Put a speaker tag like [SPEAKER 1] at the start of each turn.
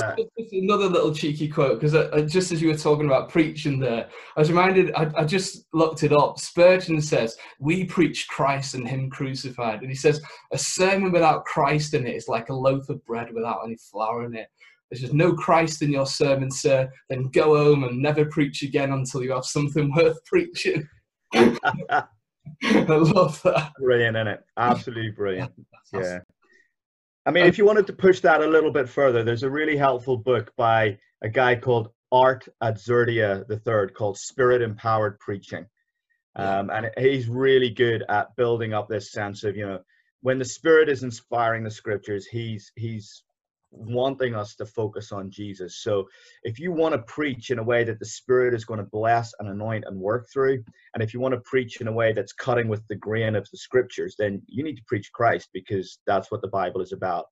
[SPEAKER 1] yeah.
[SPEAKER 2] another little cheeky quote because just as you were talking about preaching there, I was reminded. I, I, just looked it up. Spurgeon says, "We preach Christ and Him crucified," and he says, "A sermon without Christ in it is like a loaf of bread without any flour in it." There's just no Christ in your sermon, sir. Then go home and never preach again until you have something worth preaching. I love that.
[SPEAKER 1] Brilliant, isn't it? Absolutely brilliant. Yeah. I mean, if you wanted to push that a little bit further, there's a really helpful book by a guy called Art Azurdia III called Spirit Empowered Preaching. Um, and he's really good at building up this sense of, you know, when the Spirit is inspiring the scriptures, he's he's wanting us to focus on Jesus. So if you want to preach in a way that the Spirit is going to bless and anoint and work through, and if you want to preach in a way that's cutting with the grain of the scriptures, then you need to preach Christ because that's what the Bible is about.